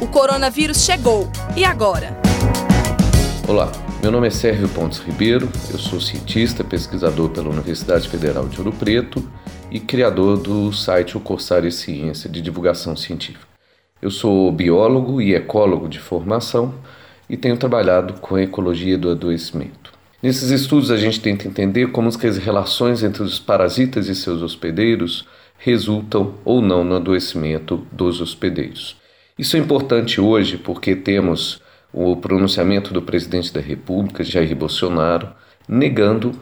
O coronavírus chegou. E agora? Olá, meu nome é Sérgio Pontes Ribeiro, eu sou cientista, pesquisador pela Universidade Federal de Ouro Preto e criador do site O Corsário Ciência de divulgação científica. Eu sou biólogo e ecólogo de formação e tenho trabalhado com a ecologia do adoecimento. Nesses estudos a gente tenta entender como as relações entre os parasitas e seus hospedeiros resultam ou não no adoecimento dos hospedeiros. Isso é importante hoje porque temos o pronunciamento do presidente da República, Jair Bolsonaro, negando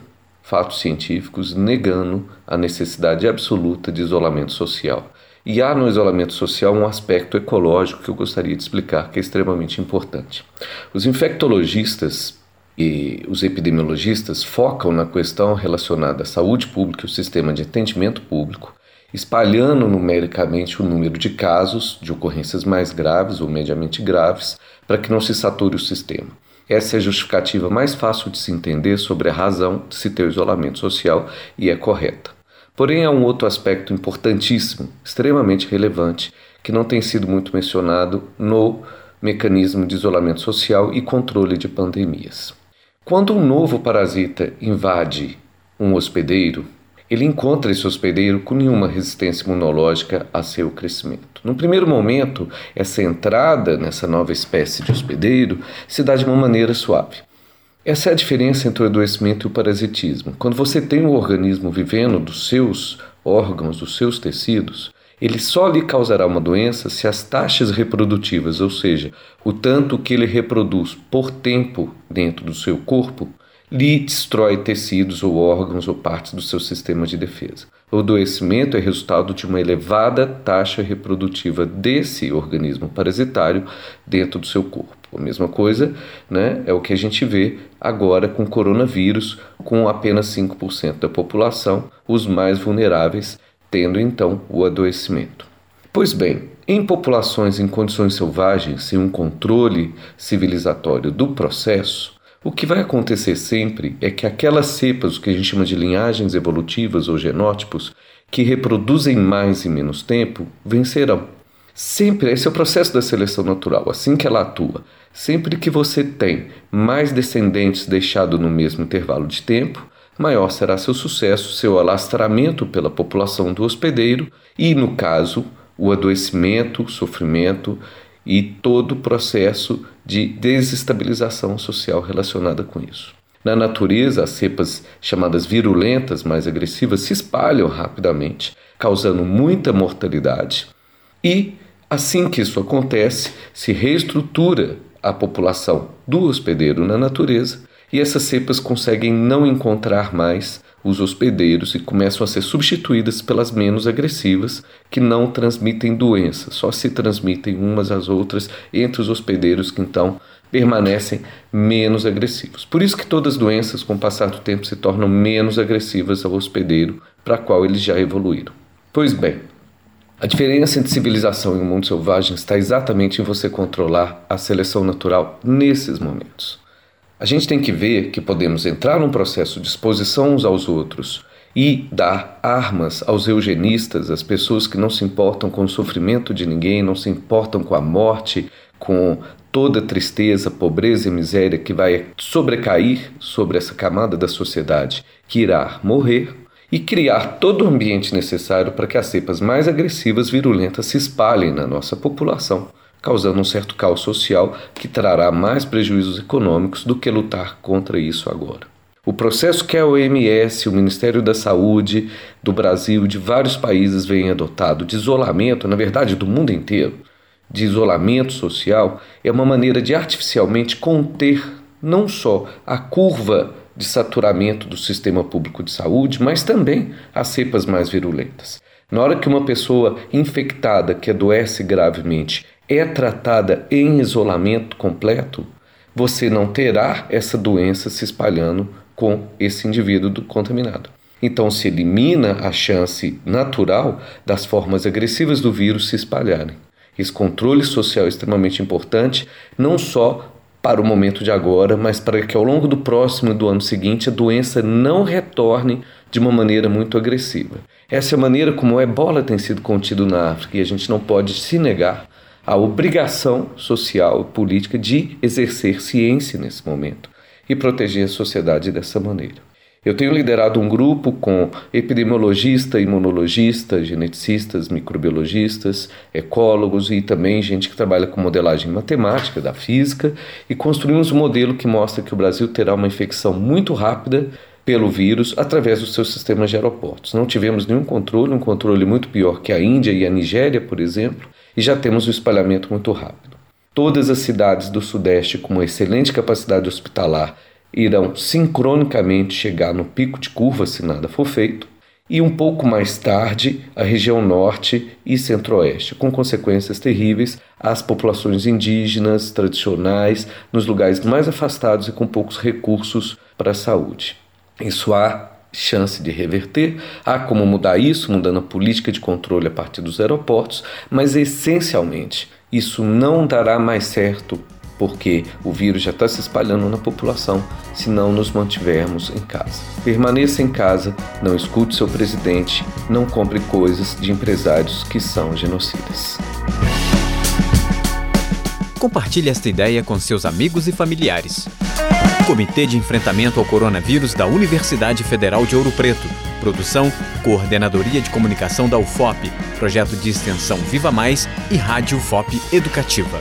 fatos científicos, negando a necessidade absoluta de isolamento social. E há no isolamento social um aspecto ecológico que eu gostaria de explicar, que é extremamente importante. Os infectologistas e os epidemiologistas focam na questão relacionada à saúde pública e o sistema de atendimento público espalhando numericamente o número de casos de ocorrências mais graves ou mediamente graves, para que não se sature o sistema. Essa é a justificativa mais fácil de se entender sobre a razão de se ter o isolamento social e é correta. Porém, há um outro aspecto importantíssimo, extremamente relevante, que não tem sido muito mencionado no mecanismo de isolamento social e controle de pandemias. Quando um novo parasita invade um hospedeiro, ele encontra esse hospedeiro com nenhuma resistência imunológica a seu crescimento. No primeiro momento, essa entrada nessa nova espécie de hospedeiro se dá de uma maneira suave. Essa é a diferença entre o adoecimento e o parasitismo. Quando você tem um organismo vivendo dos seus órgãos, dos seus tecidos, ele só lhe causará uma doença se as taxas reprodutivas, ou seja, o tanto que ele reproduz por tempo dentro do seu corpo, lhe destrói tecidos ou órgãos ou partes do seu sistema de defesa. O adoecimento é resultado de uma elevada taxa reprodutiva desse organismo parasitário dentro do seu corpo. A mesma coisa né, é o que a gente vê agora com o coronavírus, com apenas 5% da população, os mais vulneráveis, tendo então o adoecimento. Pois bem, em populações em condições selvagens, sem um controle civilizatório do processo, o que vai acontecer sempre é que aquelas cepas, o que a gente chama de linhagens evolutivas ou genótipos, que reproduzem mais em menos tempo, vencerão. Sempre, esse é o processo da seleção natural, assim que ela atua. Sempre que você tem mais descendentes deixados no mesmo intervalo de tempo, maior será seu sucesso, seu alastramento pela população do hospedeiro e, no caso, o adoecimento, o sofrimento e todo o processo de desestabilização social relacionada com isso. Na natureza, as cepas chamadas virulentas, mais agressivas, se espalham rapidamente, causando muita mortalidade. E, assim que isso acontece, se reestrutura a população do hospedeiro na natureza e essas cepas conseguem não encontrar mais os hospedeiros e começam a ser substituídas pelas menos agressivas, que não transmitem doença, só se transmitem umas às outras entre os hospedeiros que então permanecem menos agressivos. Por isso que todas as doenças, com o passar do tempo, se tornam menos agressivas ao hospedeiro para qual eles já evoluíram. Pois bem, a diferença entre civilização e o mundo selvagem está exatamente em você controlar a seleção natural nesses momentos. A gente tem que ver que podemos entrar num processo de exposição uns aos outros e dar armas aos eugenistas, às pessoas que não se importam com o sofrimento de ninguém, não se importam com a morte, com toda a tristeza, pobreza e miséria que vai sobrecair sobre essa camada da sociedade que irá morrer e criar todo o ambiente necessário para que as cepas mais agressivas, virulentas se espalhem na nossa população causando um certo caos social que trará mais prejuízos econômicos do que lutar contra isso agora. O processo que a OMS, o Ministério da Saúde do Brasil e de vários países vem adotado de isolamento, na verdade do mundo inteiro, de isolamento social, é uma maneira de artificialmente conter não só a curva de saturamento do sistema público de saúde, mas também as cepas mais virulentas. Na hora que uma pessoa infectada que adoece gravemente é tratada em isolamento completo, você não terá essa doença se espalhando com esse indivíduo contaminado. Então se elimina a chance natural das formas agressivas do vírus se espalharem. Esse controle social é extremamente importante, não só para o momento de agora, mas para que ao longo do próximo e do ano seguinte a doença não retorne de uma maneira muito agressiva. Essa é a maneira como o ebola tem sido contido na África e a gente não pode se negar a obrigação social e política de exercer ciência nesse momento e proteger a sociedade dessa maneira. Eu tenho liderado um grupo com epidemiologista, imunologista, geneticistas, microbiologistas, ecólogos e também gente que trabalha com modelagem matemática da física e construímos um modelo que mostra que o Brasil terá uma infecção muito rápida pelo vírus através dos seus sistemas de aeroportos. Não tivemos nenhum controle, um controle muito pior que a Índia e a Nigéria, por exemplo, e já temos o espalhamento muito rápido. Todas as cidades do Sudeste com uma excelente capacidade hospitalar irão sincronicamente chegar no pico de curva se nada for feito, e um pouco mais tarde a região norte e centro-oeste, com consequências terríveis às populações indígenas tradicionais nos lugares mais afastados e com poucos recursos para a saúde. Isso há chance de reverter, há como mudar isso, mudando a política de controle a partir dos aeroportos, mas essencialmente isso não dará mais certo porque o vírus já está se espalhando na população se não nos mantivermos em casa. Permaneça em casa, não escute seu presidente, não compre coisas de empresários que são genocidas. Compartilhe esta ideia com seus amigos e familiares. Comitê de Enfrentamento ao Coronavírus da Universidade Federal de Ouro Preto. Produção, Coordenadoria de Comunicação da UFOP, Projeto de Extensão Viva Mais e Rádio UFOP Educativa.